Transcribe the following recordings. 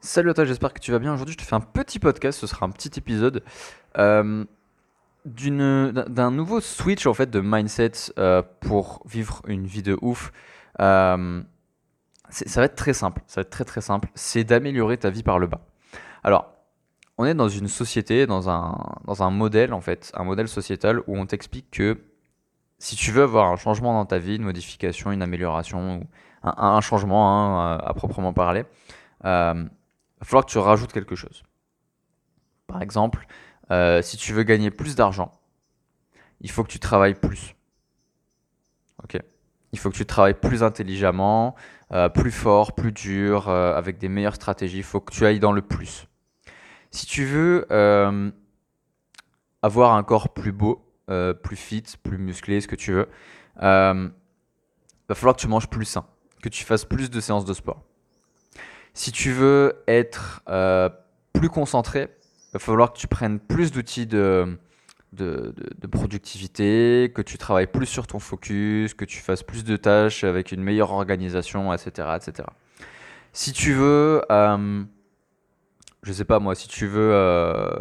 Salut à toi, j'espère que tu vas bien. Aujourd'hui, je te fais un petit podcast, ce sera un petit épisode euh, d'un nouveau switch en fait de mindset euh, pour vivre une vie de ouf. Euh, ça va être très simple, ça va être très très simple. C'est d'améliorer ta vie par le bas. Alors, on est dans une société, dans un, dans un modèle en fait, un modèle sociétal où on t'explique que si tu veux avoir un changement dans ta vie, une modification, une amélioration, un, changement hein, à, proprement parler, va falloir que tu rajoutes quelque chose. Par exemple, euh, si tu veux gagner plus d'argent, il faut que tu travailles plus. Il faut que tu travailles plus intelligemment, euh, plus fort, plus dur, euh, avec des meilleures stratégies. Il faut que tu ailles dans le plus. Si tu veux avoir un corps plus beau, plus fit, plus musclé, ce que tu veux, euh, va falloir que tu manges plus sain, que tu fasses plus de séances de sport. Si tu veux être euh, plus concentré, il va falloir que tu prennes plus d'outils de, productivité, que tu travailles plus sur ton focus, que tu fasses plus de tâches avec une meilleure organisation, etc. etc. Si tu veux, euh, je sais pas moi, si tu veux euh,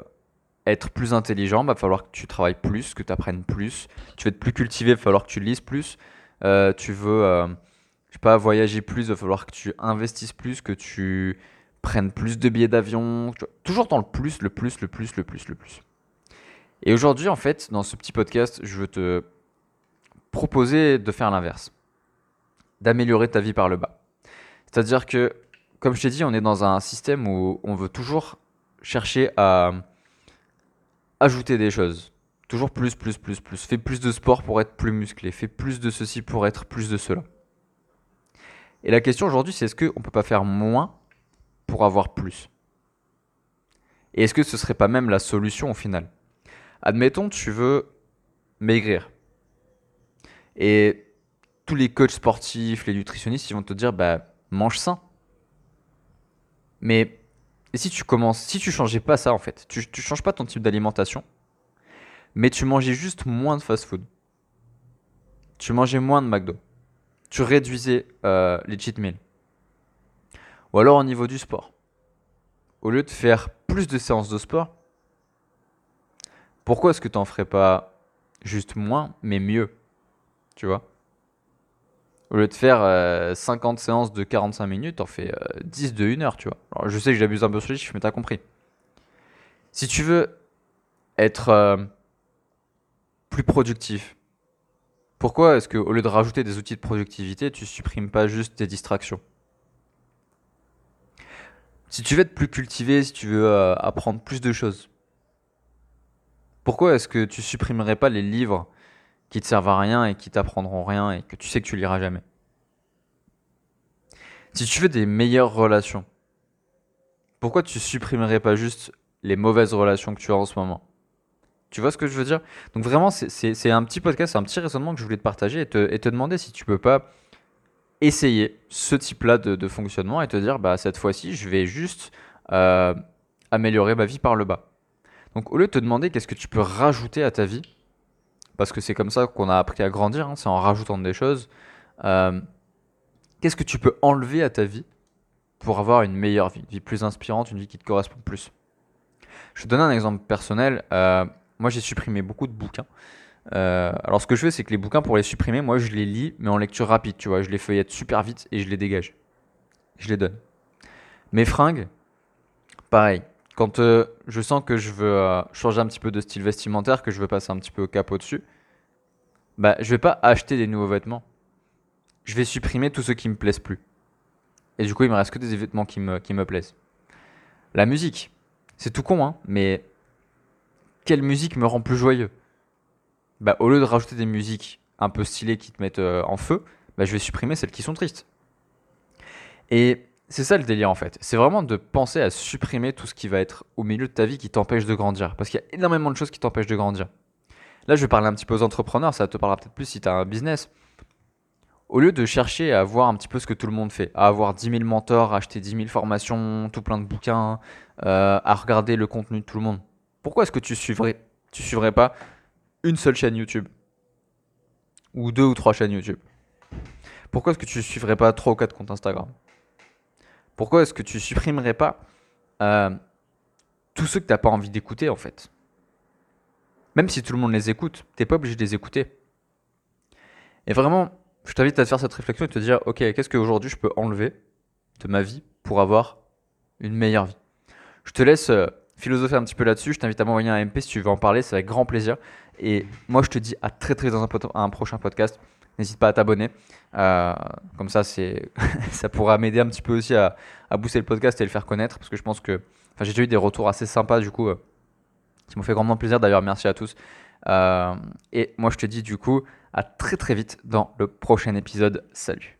être plus intelligent, il va falloir que tu travailles plus, que tu apprennes plus. Tu veux être plus cultivé, il va falloir que tu lises plus. Tu veux, je pas, voyager plus, il va falloir que tu investisses plus, que tu prennes plus de billets d'avion. Toujours dans le plus, le plus, le plus, le plus, le plus. Et aujourd'hui, en fait, dans ce petit podcast, je veux te proposer de faire l'inverse, d'améliorer ta vie par le bas. C'est-à-dire que, comme je t'ai dit, on est dans un système où on veut toujours chercher à ajouter des choses. Toujours plus, plus, plus, plus. Fais plus de sport pour être plus musclé. Fais plus de ceci pour être plus de cela. Et la question aujourd'hui, c'est est-ce qu'on peut pas faire moins pour avoir plus? Et est-ce que ce serait pas même la solution au final? Admettons, tu veux maigrir. Et tous les coachs sportifs, les nutritionnistes, ils vont te dire, bah, mange sain. Mais si tu commences, si tu changeais pas ça en fait, tu, tu changes pas ton type d'alimentation, mais tu mangeais juste moins de fast-food, tu mangeais moins de McDo, tu réduisais euh, les cheat meals, ou alors au niveau du sport, au lieu de faire plus de séances de sport, pourquoi est-ce que tu n'en ferais pas juste moins, mais mieux, tu vois? Au lieu de faire euh, 50 séances de 45 minutes, t'en fais euh, 10 de 1 heure, tu vois. Je sais que j'abuse un peu sur les chiffres, mais t'as compris. Si tu veux être euh, plus productif, pourquoi est-ce que au lieu de rajouter des outils de productivité, tu supprimes pas juste tes distractions? Si tu veux être plus cultivé, si tu veux euh, apprendre plus de choses, pourquoi est-ce que tu supprimerais pas les livres qui te servent à rien et qui t'apprendront rien et que tu sais que tu liras jamais? Si tu veux des meilleures relations, pourquoi tu supprimerais pas juste les mauvaises relations que tu as en ce moment? Tu vois ce que je veux dire? Donc vraiment, c'est un petit podcast, c'est un petit raisonnement que je voulais te partager et te, et te demander si tu peux pas essayer ce type-là de, de fonctionnement et te dire, bah cette fois-ci, je vais juste euh, améliorer ma vie par le bas. Donc au lieu de te demander qu'est-ce que tu peux rajouter à ta vie, parce que c'est comme ça qu'on a appris à grandir, hein, c'est en rajoutant des choses, euh, qu'est-ce que tu peux enlever à ta vie pour avoir une meilleure vie, une vie plus inspirante, une vie qui te correspond plus? Je te donner un exemple personnel. Euh, moi, j'ai supprimé beaucoup de bouquins. Euh, alors, ce que je fais, c'est que les bouquins, pour les supprimer, moi, je les lis, mais en lecture rapide, tu vois. Je les feuillette super vite et je les dégage. Je les donne. Mes fringues, pareil. Quand euh, je sens que je veux euh, changer un petit peu de style vestimentaire, que je veux passer un petit peu au capot dessus, bah, je vais pas acheter des nouveaux vêtements. Je vais supprimer tous ceux qui me plaisent plus. Et du coup, il me reste que des vêtements qui me, qui me plaisent. La musique, c'est tout con, hein, mais quelle musique me rend plus joyeux? Bah, au lieu de rajouter des musiques un peu stylées qui te mettent euh, en feu, bah, je vais supprimer celles qui sont tristes. Et c'est ça le délire en fait. C'est vraiment de penser à supprimer tout ce qui va être au milieu de ta vie qui t'empêche de grandir. Parce qu'il y a énormément de choses qui t'empêchent de grandir. Là, je vais parler un petit peu aux entrepreneurs, ça te parlera peut-être plus si tu as un business. Au lieu de chercher à voir un petit peu ce que tout le monde fait, à avoir 10 000 mentors, à acheter 10 000 formations, tout plein de bouquins, euh, à regarder le contenu de tout le monde, pourquoi est-ce que tu suivrais, suivrais pas une seule chaîne YouTube? Ou deux ou trois chaînes YouTube? Pourquoi est-ce que tu suivrais pas trois ou quatre comptes Instagram? Pourquoi est-ce que tu supprimerais pas euh, tous ceux que tu n'as pas envie d'écouter en fait? Même si tout le monde les écoute, tu n'es pas obligé de les écouter. Et vraiment, je t'invite à te faire cette réflexion et te dire, ok, qu'est-ce qu'aujourd'hui je peux enlever de ma vie pour avoir une meilleure vie? Je te laisse euh, philosopher un petit peu là-dessus. Je t'invite à m'envoyer un MP si tu veux en parler, c'est avec grand plaisir. Et moi, je te dis à très très dans un, prochain podcast. N'hésite pas à t'abonner. Euh, comme ça, c'est ça pourra m'aider un petit peu aussi à, à, booster le podcast et le faire connaître. Parce que je pense que j'ai déjà eu des retours assez sympas du coup. Euh, qui m'ont fait grandement plaisir. D'ailleurs, merci à tous. Euh, et moi, je te dis du coup à très très vite dans le prochain épisode. Salut